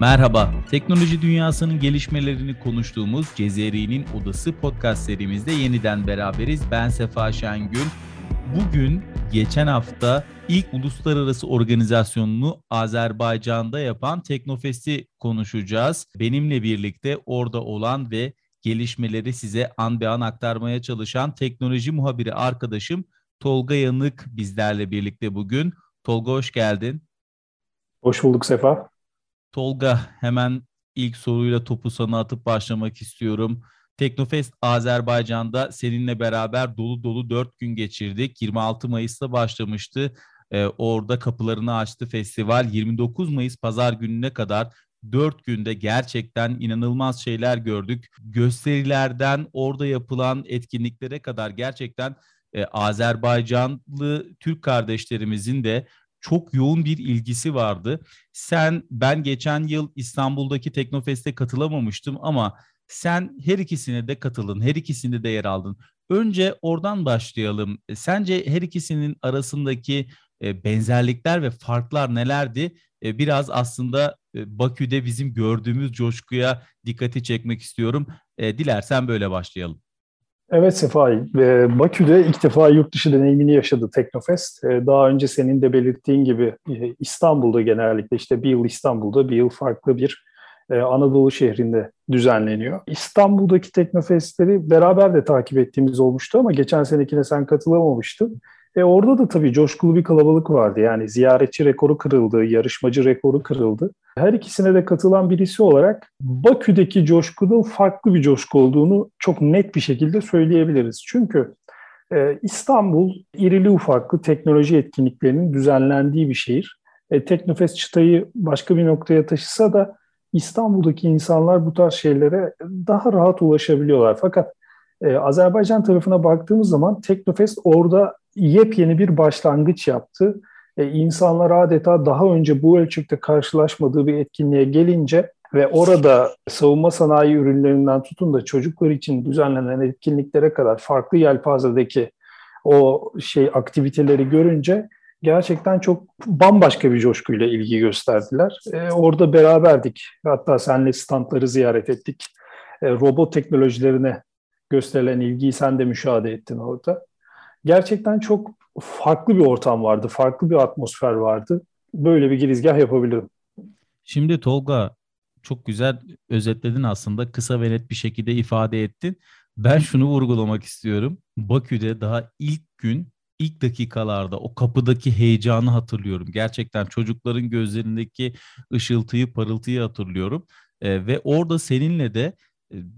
Merhaba, teknoloji dünyasının gelişmelerini konuştuğumuz Cezeri'nin Odası podcast serimizde yeniden beraberiz. Ben Sefa Şengül. Bugün geçen hafta ilk uluslararası organizasyonunu Azerbaycan'da yapan Teknofest'i konuşacağız. Benimle birlikte orada olan ve gelişmeleri size an be an aktarmaya çalışan teknoloji muhabiri arkadaşım Tolga Yanık bizlerle birlikte bugün. Tolga hoş geldin. Hoş bulduk Sefa. Tolga hemen ilk soruyla topu sana atıp başlamak istiyorum. Teknofest Azerbaycan'da seninle beraber dolu dolu 4 gün geçirdik. 26 Mayıs'ta başlamıştı. Ee, orada kapılarını açtı festival. 29 Mayıs pazar gününe kadar 4 günde gerçekten inanılmaz şeyler gördük. Gösterilerden orada yapılan etkinliklere kadar gerçekten e, Azerbaycanlı Türk kardeşlerimizin de çok yoğun bir ilgisi vardı. Sen ben geçen yıl İstanbul'daki Teknofest'e katılamamıştım ama sen her ikisine de katıldın, her ikisinde de yer aldın. Önce oradan başlayalım. Sence her ikisinin arasındaki e, benzerlikler ve farklar nelerdi? E, biraz aslında e, Bakü'de bizim gördüğümüz coşkuya dikkati çekmek istiyorum. Dilersen böyle başlayalım. Evet Sefai, Bakü'de ilk defa yurt dışı deneyimini yaşadı Teknofest. Daha önce senin de belirttiğin gibi İstanbul'da genellikle işte bir yıl İstanbul'da, bir yıl farklı bir Anadolu şehrinde düzenleniyor. İstanbul'daki Teknofestleri beraber de takip ettiğimiz olmuştu ama geçen senekine sen katılamamıştın. E orada da tabii coşkulu bir kalabalık vardı. Yani ziyaretçi rekoru kırıldı, yarışmacı rekoru kırıldı. Her ikisine de katılan birisi olarak Bakü'deki coşkunun farklı bir coşku olduğunu çok net bir şekilde söyleyebiliriz. Çünkü e, İstanbul irili ufaklı teknoloji etkinliklerinin düzenlendiği bir şehir. E, Teknofest çıtayı başka bir noktaya taşısa da İstanbul'daki insanlar bu tarz şeylere daha rahat ulaşabiliyorlar. Fakat e, Azerbaycan tarafına baktığımız zaman Teknofest orada yepyeni bir başlangıç yaptı. E, insanlar adeta daha önce bu ölçekte karşılaşmadığı bir etkinliğe gelince ve orada savunma sanayi ürünlerinden tutun da çocuklar için düzenlenen etkinliklere kadar farklı yelpazedeki o şey aktiviteleri görünce gerçekten çok bambaşka bir coşkuyla ilgi gösterdiler. E, orada beraberdik. Hatta senle standları ziyaret ettik. E, robot teknolojilerine gösterilen ilgiyi sen de müşahede ettin orada gerçekten çok farklı bir ortam vardı, farklı bir atmosfer vardı. Böyle bir girizgah yapabilirim. Şimdi Tolga çok güzel özetledin aslında. Kısa ve net bir şekilde ifade ettin. Ben şunu vurgulamak istiyorum. Bakü'de daha ilk gün, ilk dakikalarda o kapıdaki heyecanı hatırlıyorum. Gerçekten çocukların gözlerindeki ışıltıyı, parıltıyı hatırlıyorum. Ee, ve orada seninle de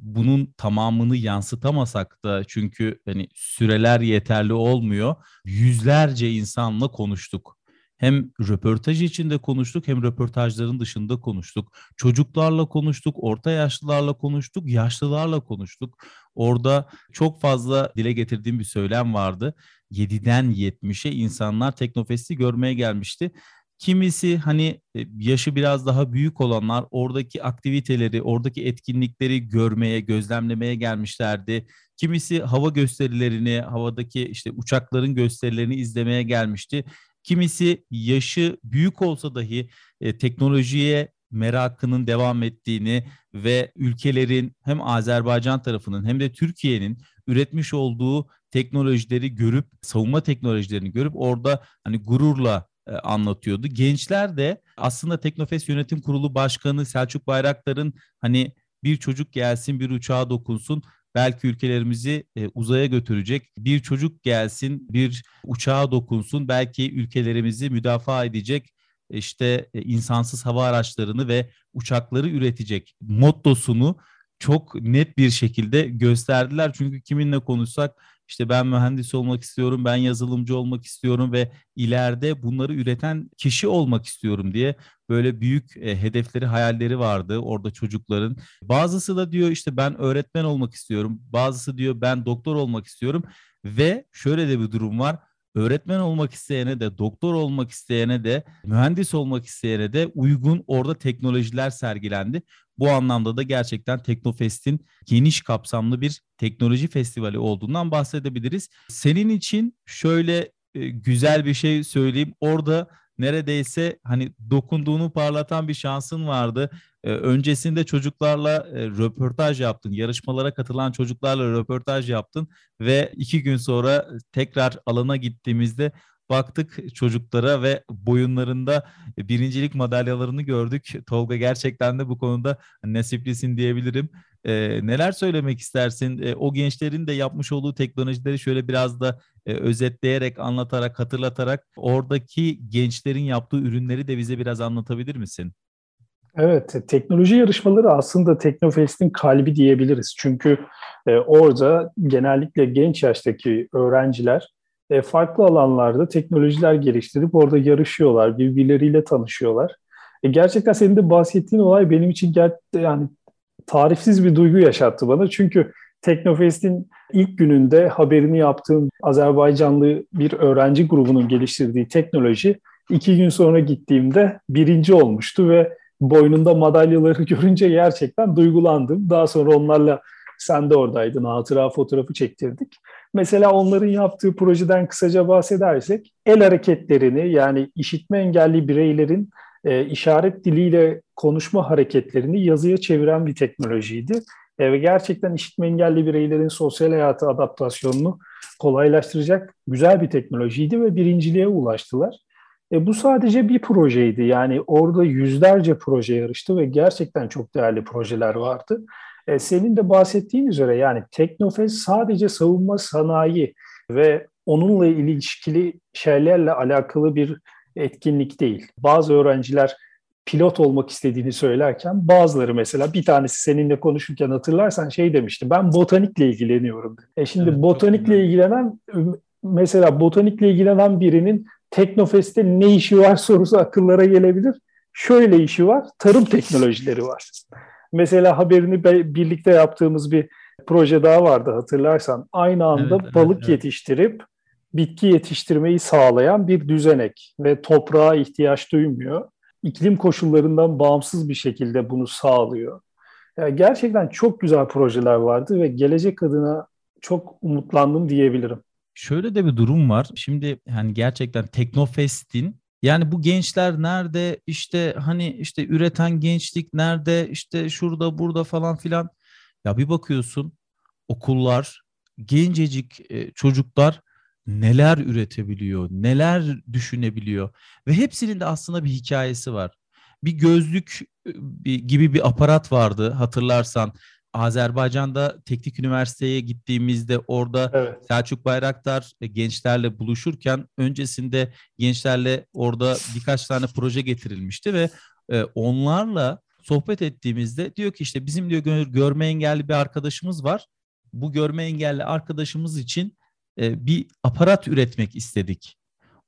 bunun tamamını yansıtamasak da çünkü hani süreler yeterli olmuyor. Yüzlerce insanla konuştuk. Hem röportaj içinde konuştuk hem röportajların dışında konuştuk. Çocuklarla konuştuk, orta yaşlılarla konuştuk, yaşlılarla konuştuk. Orada çok fazla dile getirdiğim bir söylem vardı. 7'den 70'e insanlar Teknofest'i görmeye gelmişti. Kimisi hani e, yaşı biraz daha büyük olanlar oradaki aktiviteleri, oradaki etkinlikleri görmeye, gözlemlemeye gelmişlerdi. Kimisi hava gösterilerini, havadaki işte uçakların gösterilerini izlemeye gelmişti. Kimisi yaşı büyük olsa dahi e, teknolojiye merakının devam ettiğini ve ülkelerin hem Azerbaycan tarafının hem de Türkiye'nin üretmiş olduğu teknolojileri görüp savunma teknolojilerini görüp orada hani gururla anlatıyordu. Gençler de aslında Teknofest Yönetim Kurulu Başkanı Selçuk Bayraktar'ın hani bir çocuk gelsin bir uçağa dokunsun belki ülkelerimizi e, uzaya götürecek. Bir çocuk gelsin bir uçağa dokunsun belki ülkelerimizi müdafaa edecek işte e, insansız hava araçlarını ve uçakları üretecek mottosunu çok net bir şekilde gösterdiler. Çünkü kiminle konuşsak işte ben mühendis olmak istiyorum, ben yazılımcı olmak istiyorum ve ileride bunları üreten kişi olmak istiyorum diye böyle büyük e, hedefleri, hayalleri vardı orada çocukların. Bazısı da diyor işte ben öğretmen olmak istiyorum. Bazısı diyor ben doktor olmak istiyorum ve şöyle de bir durum var. Öğretmen olmak isteyene de, doktor olmak isteyene de, mühendis olmak isteyene de uygun orada teknolojiler sergilendi. Bu anlamda da gerçekten Teknofest'in geniş kapsamlı bir teknoloji festivali olduğundan bahsedebiliriz. Senin için şöyle e, güzel bir şey söyleyeyim. Orada neredeyse hani dokunduğunu parlatan bir şansın vardı. E, öncesinde çocuklarla e, röportaj yaptın, yarışmalara katılan çocuklarla röportaj yaptın ve iki gün sonra tekrar alana gittiğimizde baktık çocuklara ve boyunlarında birincilik madalyalarını gördük. Tolga gerçekten de bu konuda nasiplisin diyebilirim. E, neler söylemek istersin? E, o gençlerin de yapmış olduğu teknolojileri şöyle biraz da e, özetleyerek, anlatarak, hatırlatarak oradaki gençlerin yaptığı ürünleri de bize biraz anlatabilir misin? Evet, teknoloji yarışmaları aslında Teknofest'in kalbi diyebiliriz. Çünkü e, orada genellikle genç yaştaki öğrenciler e, farklı alanlarda teknolojiler geliştirip orada yarışıyorlar, birbirleriyle tanışıyorlar. E, gerçekten senin de bahsettiğin olay benim için ger- yani tarifsiz bir duygu yaşattı bana. Çünkü Teknofest'in ilk gününde haberini yaptığım Azerbaycanlı bir öğrenci grubunun geliştirdiği teknoloji iki gün sonra gittiğimde birinci olmuştu ve boynunda madalyaları görünce gerçekten duygulandım. Daha sonra onlarla sen de oradaydın hatıra fotoğrafı çektirdik. Mesela onların yaptığı projeden kısaca bahsedersek el hareketlerini yani işitme engelli bireylerin e, işaret diliyle konuşma hareketlerini yazıya çeviren bir teknolojiydi. E, ve gerçekten işitme engelli bireylerin sosyal hayatı adaptasyonunu kolaylaştıracak güzel bir teknolojiydi ve birinciliğe ulaştılar. E, bu sadece bir projeydi. Yani orada yüzlerce proje yarıştı ve gerçekten çok değerli projeler vardı. E, senin de bahsettiğin üzere yani Teknofest sadece savunma sanayi ve onunla ilişkili şeylerle alakalı bir etkinlik değil. Bazı öğrenciler pilot olmak istediğini söylerken bazıları mesela bir tanesi seninle konuşurken hatırlarsan şey demişti ben botanikle ilgileniyorum. E şimdi evet, botanikle ilgilenen mesela botanikle ilgilenen birinin Teknofest'te ne işi var sorusu akıllara gelebilir. Şöyle işi var, tarım teknolojileri var. Mesela haberini birlikte yaptığımız bir proje daha vardı hatırlarsan. Aynı anda evet, balık evet, yetiştirip bitki yetiştirmeyi sağlayan bir düzenek ve toprağa ihtiyaç duymuyor. İklim koşullarından bağımsız bir şekilde bunu sağlıyor. Yani gerçekten çok güzel projeler vardı ve gelecek adına çok umutlandım diyebilirim. Şöyle de bir durum var. Şimdi hani gerçekten Teknofest'in yani bu gençler nerede işte hani işte üreten gençlik nerede işte şurada burada falan filan. Ya bir bakıyorsun okullar gencecik e, çocuklar neler üretebiliyor, neler düşünebiliyor ve hepsinin de aslında bir hikayesi var. Bir gözlük e, gibi bir aparat vardı hatırlarsan. Azerbaycan'da teknik üniversiteye gittiğimizde orada evet. Selçuk Bayraktar e, gençlerle buluşurken öncesinde gençlerle orada birkaç tane proje getirilmişti ve e, onlarla sohbet ettiğimizde diyor ki işte bizim diyor görme engelli bir arkadaşımız var. Bu görme engelli arkadaşımız için e, bir aparat üretmek istedik.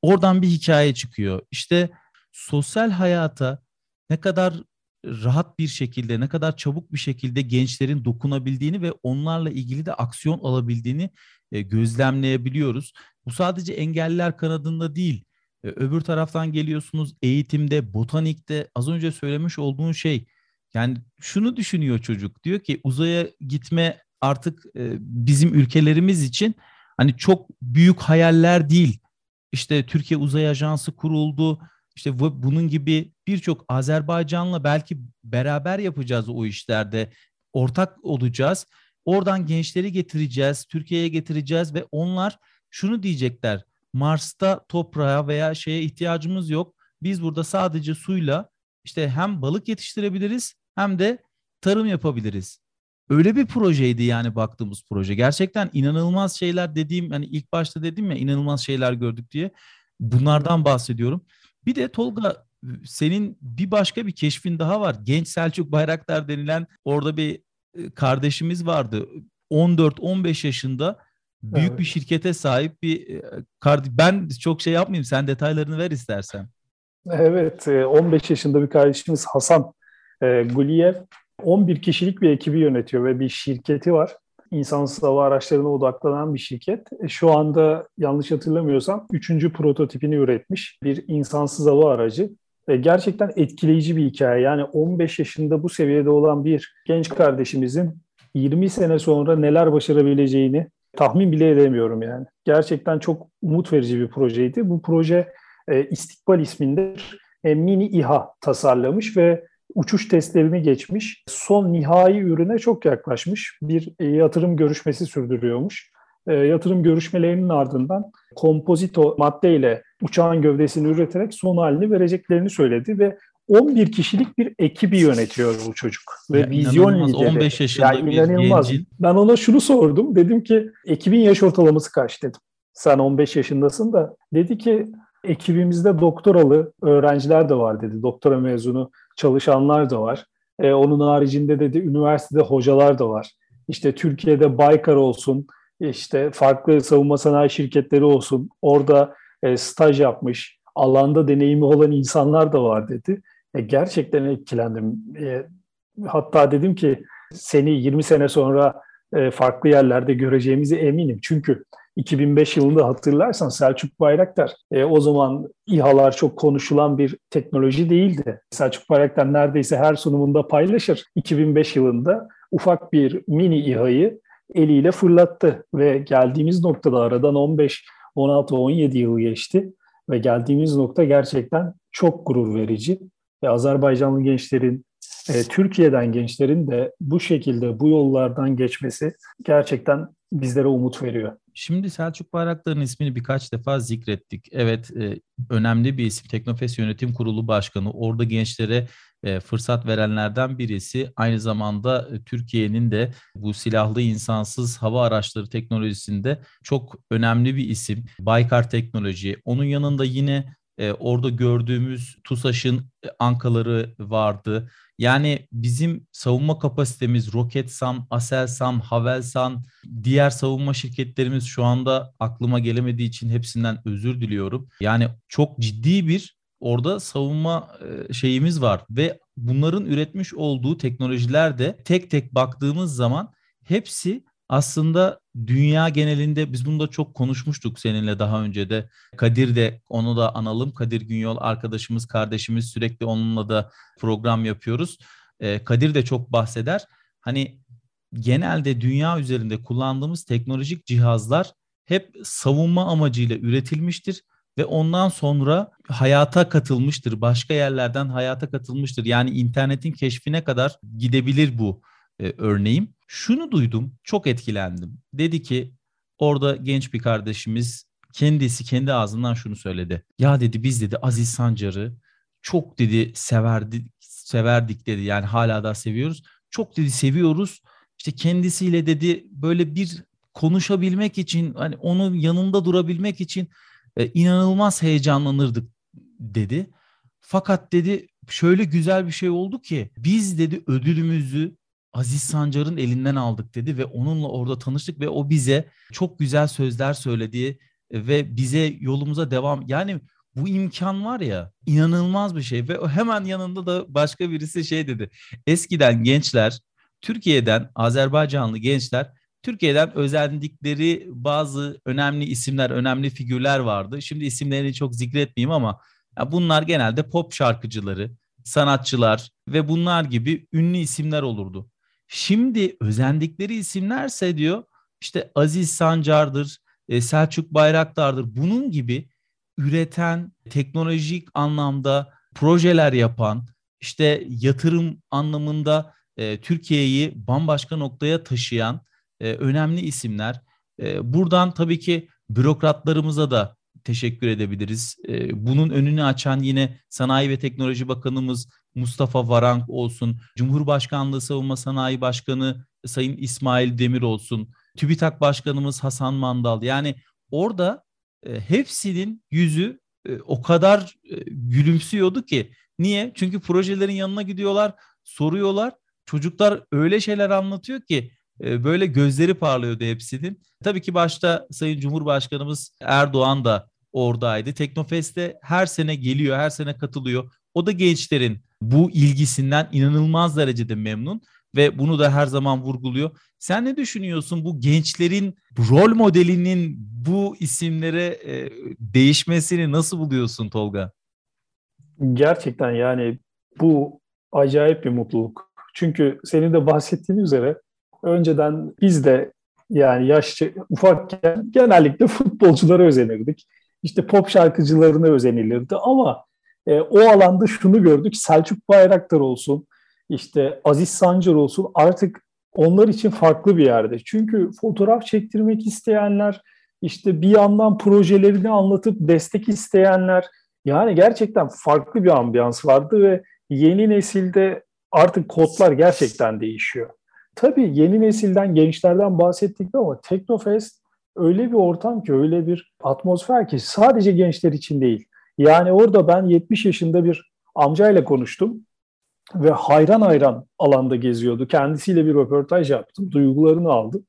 Oradan bir hikaye çıkıyor. İşte sosyal hayata ne kadar rahat bir şekilde, ne kadar çabuk bir şekilde gençlerin dokunabildiğini ve onlarla ilgili de aksiyon alabildiğini e, gözlemleyebiliyoruz. Bu sadece engelliler kanadında değil. E, öbür taraftan geliyorsunuz eğitimde, botanikte az önce söylemiş olduğun şey. Yani şunu düşünüyor çocuk. Diyor ki uzaya gitme artık e, bizim ülkelerimiz için hani çok büyük hayaller değil. İşte Türkiye Uzay Ajansı kuruldu. İşte bunun gibi birçok Azerbaycan'la belki beraber yapacağız o işlerde. Ortak olacağız. Oradan gençleri getireceğiz, Türkiye'ye getireceğiz ve onlar şunu diyecekler. Mars'ta toprağa veya şeye ihtiyacımız yok. Biz burada sadece suyla işte hem balık yetiştirebiliriz hem de tarım yapabiliriz. Öyle bir projeydi yani baktığımız proje. Gerçekten inanılmaz şeyler dediğim hani ilk başta dedim ya inanılmaz şeyler gördük diye. Bunlardan bahsediyorum. Bir de Tolga senin bir başka bir keşfin daha var. Genç Selçuk Bayraktar denilen orada bir e, kardeşimiz vardı. 14-15 yaşında büyük evet. bir şirkete sahip bir e, ben çok şey yapmayayım sen detaylarını ver istersen. Evet 15 e, yaşında bir kardeşimiz Hasan Guliyev 11 kişilik bir ekibi yönetiyor ve bir şirketi var. İnsansız hava araçlarına odaklanan bir şirket. E, şu anda yanlış hatırlamıyorsam 3. prototipini üretmiş bir insansız hava aracı. Ve gerçekten etkileyici bir hikaye. Yani 15 yaşında bu seviyede olan bir genç kardeşimizin 20 sene sonra neler başarabileceğini tahmin bile edemiyorum yani. Gerçekten çok umut verici bir projeydi. Bu proje e, İstikbal isminde e, mini İHA tasarlamış ve uçuş testlerini geçmiş. Son nihai ürüne çok yaklaşmış. Bir e, yatırım görüşmesi sürdürüyormuş. E, yatırım görüşmelerinin ardından kompozito maddeyle uçağın gövdesini üreterek son halini vereceklerini söyledi ve 11 kişilik bir ekibi yönetiyor bu çocuk. Ve ya vizyon lideri. 15 yaşında yani bir inanılmaz. gencin. Ben ona şunu sordum. Dedim ki ekibin yaş ortalaması kaç dedim. Sen 15 yaşındasın da. Dedi ki ekibimizde doktoralı öğrenciler de var dedi. Doktora mezunu çalışanlar da var. E, onun haricinde dedi üniversitede hocalar da var. İşte Türkiye'de Baykar olsun, işte farklı savunma sanayi şirketleri olsun, orada e, staj yapmış, alanda deneyimi olan insanlar da var dedi. E, gerçekten etkilendim. E, hatta dedim ki seni 20 sene sonra e, farklı yerlerde göreceğimizi eminim. Çünkü 2005 yılında hatırlarsan Selçuk Bayraktar e, o zaman İHA'lar çok konuşulan bir teknoloji değildi. Selçuk Bayraktar neredeyse her sunumunda paylaşır. 2005 yılında ufak bir mini İHA'yı eliyle fırlattı ve geldiğimiz noktada aradan 15, 16, 17 yıl geçti ve geldiğimiz nokta gerçekten çok gurur verici. Ve Azerbaycanlı gençlerin, e, Türkiye'den gençlerin de bu şekilde bu yollardan geçmesi gerçekten bizlere umut veriyor. Şimdi Selçuk Bayraktar'ın ismini birkaç defa zikrettik. Evet e, önemli bir isim. Teknofest Yönetim Kurulu Başkanı. Orada gençlere e, fırsat verenlerden birisi. Aynı zamanda e, Türkiye'nin de bu silahlı insansız hava araçları teknolojisinde çok önemli bir isim. Baykar Teknoloji. Onun yanında yine e, orada gördüğümüz TUSAŞ'ın e, ankaları vardı. Yani bizim savunma kapasitemiz Roketsan, Aselsan, Havelsan, diğer savunma şirketlerimiz şu anda aklıma gelemediği için hepsinden özür diliyorum. Yani çok ciddi bir orada savunma e, şeyimiz var ve bunların üretmiş olduğu teknolojiler de tek tek baktığımız zaman hepsi aslında dünya genelinde biz bunu da çok konuşmuştuk seninle daha önce de. Kadir de onu da analım. Kadir Günyol arkadaşımız, kardeşimiz sürekli onunla da program yapıyoruz. Ee, Kadir de çok bahseder. Hani genelde dünya üzerinde kullandığımız teknolojik cihazlar hep savunma amacıyla üretilmiştir ve ondan sonra hayata katılmıştır. Başka yerlerden hayata katılmıştır. Yani internetin keşfine kadar gidebilir bu e, örneğim. Şunu duydum, çok etkilendim. Dedi ki orada genç bir kardeşimiz kendisi kendi ağzından şunu söyledi. Ya dedi biz dedi Aziz Sancar'ı çok dedi severdik, severdik dedi. Yani hala da seviyoruz. Çok dedi seviyoruz. İşte kendisiyle dedi böyle bir konuşabilmek için hani onun yanında durabilmek için e, inanılmaz heyecanlanırdık dedi. Fakat dedi şöyle güzel bir şey oldu ki biz dedi ödülümüzü Aziz Sancar'ın elinden aldık dedi ve onunla orada tanıştık ve o bize çok güzel sözler söyledi ve bize yolumuza devam yani bu imkan var ya inanılmaz bir şey ve hemen yanında da başka birisi şey dedi. Eskiden gençler Türkiye'den Azerbaycanlı gençler Türkiye'den özendikleri bazı önemli isimler, önemli figürler vardı. Şimdi isimlerini çok zikretmeyeyim ama bunlar genelde pop şarkıcıları, sanatçılar ve bunlar gibi ünlü isimler olurdu. Şimdi özendikleri isimlerse diyor işte Aziz Sancar'dır, e, Selçuk Bayraktar'dır. Bunun gibi üreten, teknolojik anlamda projeler yapan, işte yatırım anlamında e, Türkiye'yi bambaşka noktaya taşıyan e, önemli isimler. buradan tabii ki bürokratlarımıza da teşekkür edebiliriz. bunun önünü açan yine Sanayi ve Teknoloji Bakanımız Mustafa Varank olsun, Cumhurbaşkanlığı Savunma Sanayi Başkanı Sayın İsmail Demir olsun, TÜBİTAK Başkanımız Hasan Mandal. Yani orada e, hepsinin yüzü e, o kadar e, gülümsüyordu ki. Niye? Çünkü projelerin yanına gidiyorlar, soruyorlar. Çocuklar öyle şeyler anlatıyor ki e, böyle gözleri parlıyordu hepsinin. Tabii ki başta Sayın Cumhurbaşkanımız Erdoğan da oradaydı. Teknofest'e her sene geliyor, her sene katılıyor. O da gençlerin bu ilgisinden inanılmaz derecede memnun ve bunu da her zaman vurguluyor. Sen ne düşünüyorsun bu gençlerin rol modelinin bu isimlere e, değişmesini nasıl buluyorsun Tolga? Gerçekten yani bu acayip bir mutluluk. Çünkü senin de bahsettiğin üzere önceden biz de yani yaşça ufakken genellikle futbolculara özenirdik. İşte pop şarkıcılarına özenilirdi ama e, o alanda şunu gördük. Selçuk Bayraktar olsun, işte Aziz Sancar olsun artık onlar için farklı bir yerde. Çünkü fotoğraf çektirmek isteyenler, işte bir yandan projelerini anlatıp destek isteyenler, yani gerçekten farklı bir ambiyans vardı ve yeni nesilde artık kodlar gerçekten değişiyor. Tabii yeni nesilden, gençlerden bahsettik ama Teknofest öyle bir ortam ki, öyle bir atmosfer ki sadece gençler için değil. Yani orada ben 70 yaşında bir amcayla konuştum ve hayran hayran alanda geziyordu. Kendisiyle bir röportaj yaptım, duygularını aldım.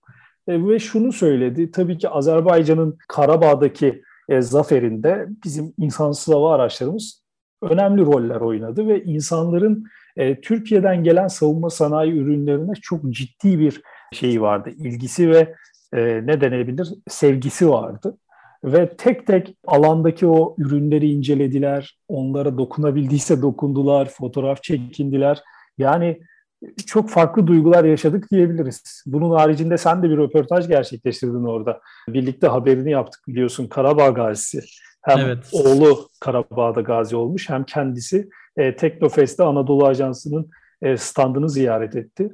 E, ve şunu söyledi, tabii ki Azerbaycan'ın Karabağ'daki e, zaferinde bizim insansız hava araçlarımız önemli roller oynadı ve insanların e, Türkiye'den gelen savunma sanayi ürünlerine çok ciddi bir şeyi vardı, ilgisi ve e, ne denebilir, sevgisi vardı. Ve tek tek alandaki o ürünleri incelediler, onlara dokunabildiyse dokundular, fotoğraf çekindiler. Yani çok farklı duygular yaşadık diyebiliriz. Bunun haricinde sen de bir röportaj gerçekleştirdin orada. Birlikte haberini yaptık biliyorsun Karabağ gazisi. Hem evet. oğlu Karabağ'da gazi olmuş hem kendisi e, Teknofest'te Anadolu Ajansı'nın e, standını ziyaret etti.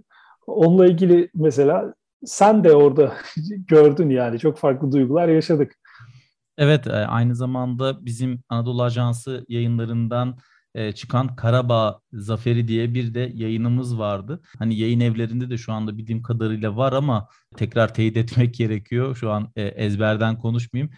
Onunla ilgili mesela sen de orada gördün yani çok farklı duygular yaşadık. Evet, e, aynı zamanda bizim Anadolu Ajansı yayınlarından e, çıkan Karabağ Zaferi diye bir de yayınımız vardı. Hani yayın evlerinde de şu anda bildiğim kadarıyla var ama tekrar teyit etmek gerekiyor. Şu an e, ezberden konuşmayayım.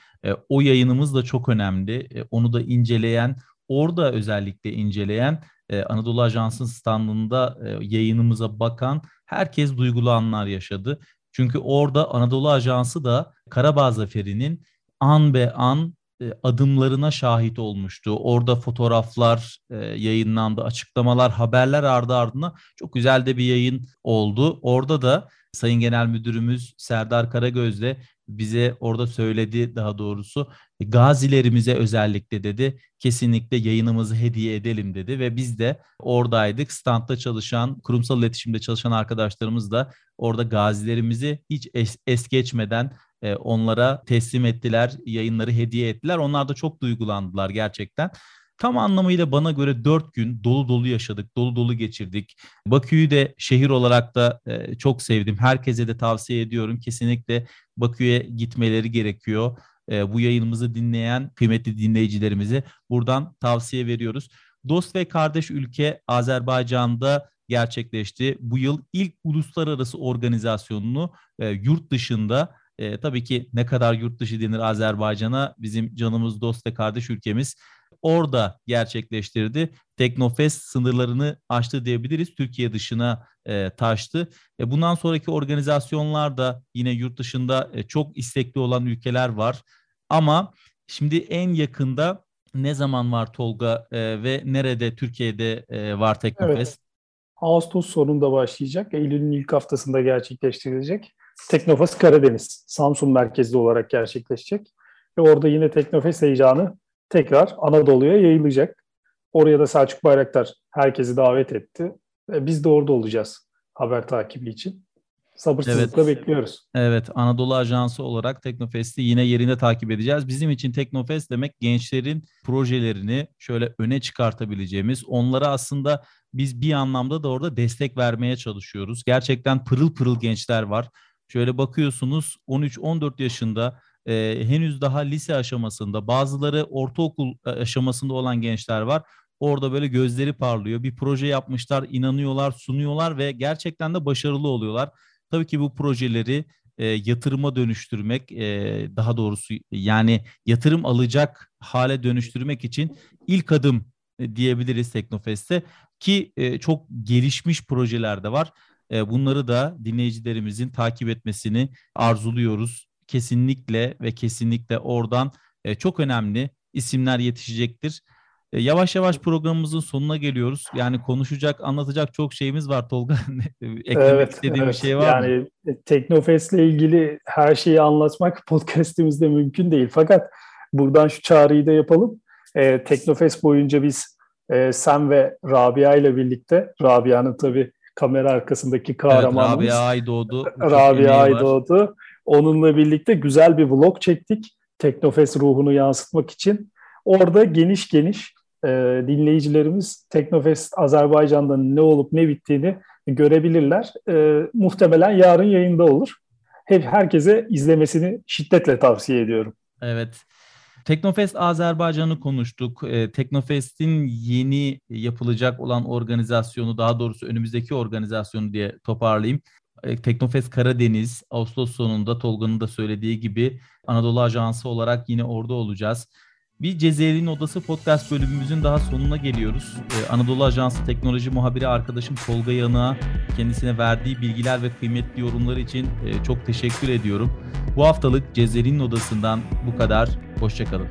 O yayınımız da çok önemli. Onu da inceleyen, orada özellikle inceleyen Anadolu Ajansı'nın standında yayınımıza bakan herkes duygulu anlar yaşadı. Çünkü orada Anadolu Ajansı da Karabağ Zaferi'nin an be an e, adımlarına şahit olmuştu. Orada fotoğraflar e, yayınlandı, açıklamalar, haberler ardı ardına çok güzel de bir yayın oldu. Orada da Sayın Genel Müdürümüz Serdar Karagöz'le bize orada söyledi daha doğrusu gazilerimize özellikle dedi kesinlikle yayınımızı hediye edelim dedi ve biz de oradaydık. Standta çalışan, kurumsal iletişimde çalışan arkadaşlarımız da orada gazilerimizi hiç es, es geçmeden e, onlara teslim ettiler, yayınları hediye ettiler. Onlar da çok duygulandılar gerçekten. Tam anlamıyla bana göre dört gün dolu dolu yaşadık, dolu dolu geçirdik. Bakü'yü de şehir olarak da e, çok sevdim. Herkese de tavsiye ediyorum. Kesinlikle Bakü'ye gitmeleri gerekiyor. E, bu yayınımızı dinleyen kıymetli dinleyicilerimize buradan tavsiye veriyoruz. Dost ve kardeş ülke Azerbaycan'da gerçekleşti. Bu yıl ilk uluslararası organizasyonunu e, yurt dışında e, tabii ki ne kadar yurt dışı denir Azerbaycan'a bizim canımız dost ve kardeş ülkemiz orada gerçekleştirdi. Teknofest sınırlarını aştı diyebiliriz. Türkiye dışına e, taştı. E, bundan sonraki organizasyonlar da yine yurt dışında e, çok istekli olan ülkeler var. Ama şimdi en yakında ne zaman var Tolga e, ve nerede Türkiye'de e, var Teknofest? Evet. Ağustos sonunda başlayacak. Eylül'ün ilk haftasında gerçekleştirilecek. Teknofest Karadeniz, Samsun merkezli olarak gerçekleşecek. Ve orada yine Teknofest heyecanı tekrar Anadolu'ya yayılacak. Oraya da Selçuk Bayraktar herkesi davet etti. Ve biz de orada olacağız haber takibi için. Sabırsızlıkla evet. bekliyoruz. Evet, Anadolu Ajansı olarak Teknofest'i yine yerinde takip edeceğiz. Bizim için Teknofest demek gençlerin projelerini şöyle öne çıkartabileceğimiz, onlara aslında biz bir anlamda da orada destek vermeye çalışıyoruz. Gerçekten pırıl pırıl gençler var. Şöyle bakıyorsunuz 13-14 yaşında e, henüz daha lise aşamasında bazıları ortaokul e, aşamasında olan gençler var. Orada böyle gözleri parlıyor. Bir proje yapmışlar, inanıyorlar, sunuyorlar ve gerçekten de başarılı oluyorlar. Tabii ki bu projeleri e, yatırıma dönüştürmek, e, daha doğrusu yani yatırım alacak hale dönüştürmek için ilk adım e, diyebiliriz Teknofest'te ki e, çok gelişmiş projeler de var. E, bunları da dinleyicilerimizin takip etmesini arzuluyoruz. Kesinlikle ve kesinlikle oradan e, çok önemli isimler yetişecektir. E, yavaş yavaş programımızın sonuna geliyoruz. Yani konuşacak, anlatacak çok şeyimiz var Tolga. Eklemek evet, istediğim evet. bir şey var yani, mı? Yani Teknofest'le ilgili her şeyi anlatmak podcastimizde mümkün değil. Fakat buradan şu çağrıyı da yapalım. E, Teknofest boyunca biz e, sen ve Rabia ile birlikte, Rabia'nın tabii kamera arkasındaki kahramanımız. Evet, Rabia Aydoğdu. Rabia Aydoğdu. Onunla birlikte güzel bir vlog çektik. Teknofest ruhunu yansıtmak için. Orada geniş geniş e, dinleyicilerimiz Teknofest Azerbaycan'da ne olup ne bittiğini görebilirler. E, muhtemelen yarın yayında olur. Hep herkese izlemesini şiddetle tavsiye ediyorum. Evet. Teknofest Azerbaycan'ı konuştuk. E, Teknofest'in yeni yapılacak olan organizasyonu, daha doğrusu önümüzdeki organizasyonu diye toparlayayım. E, Teknofest Karadeniz, Ağustos sonunda Tolga'nın da söylediği gibi Anadolu Ajansı olarak yine orada olacağız. Bir Cezayir'in Odası podcast bölümümüzün daha sonuna geliyoruz. Ee, Anadolu Ajansı teknoloji muhabiri arkadaşım Tolga Yanık'a kendisine verdiği bilgiler ve kıymetli yorumlar için e, çok teşekkür ediyorum. Bu haftalık Cezayir'in Odası'ndan bu kadar. Hoşçakalın.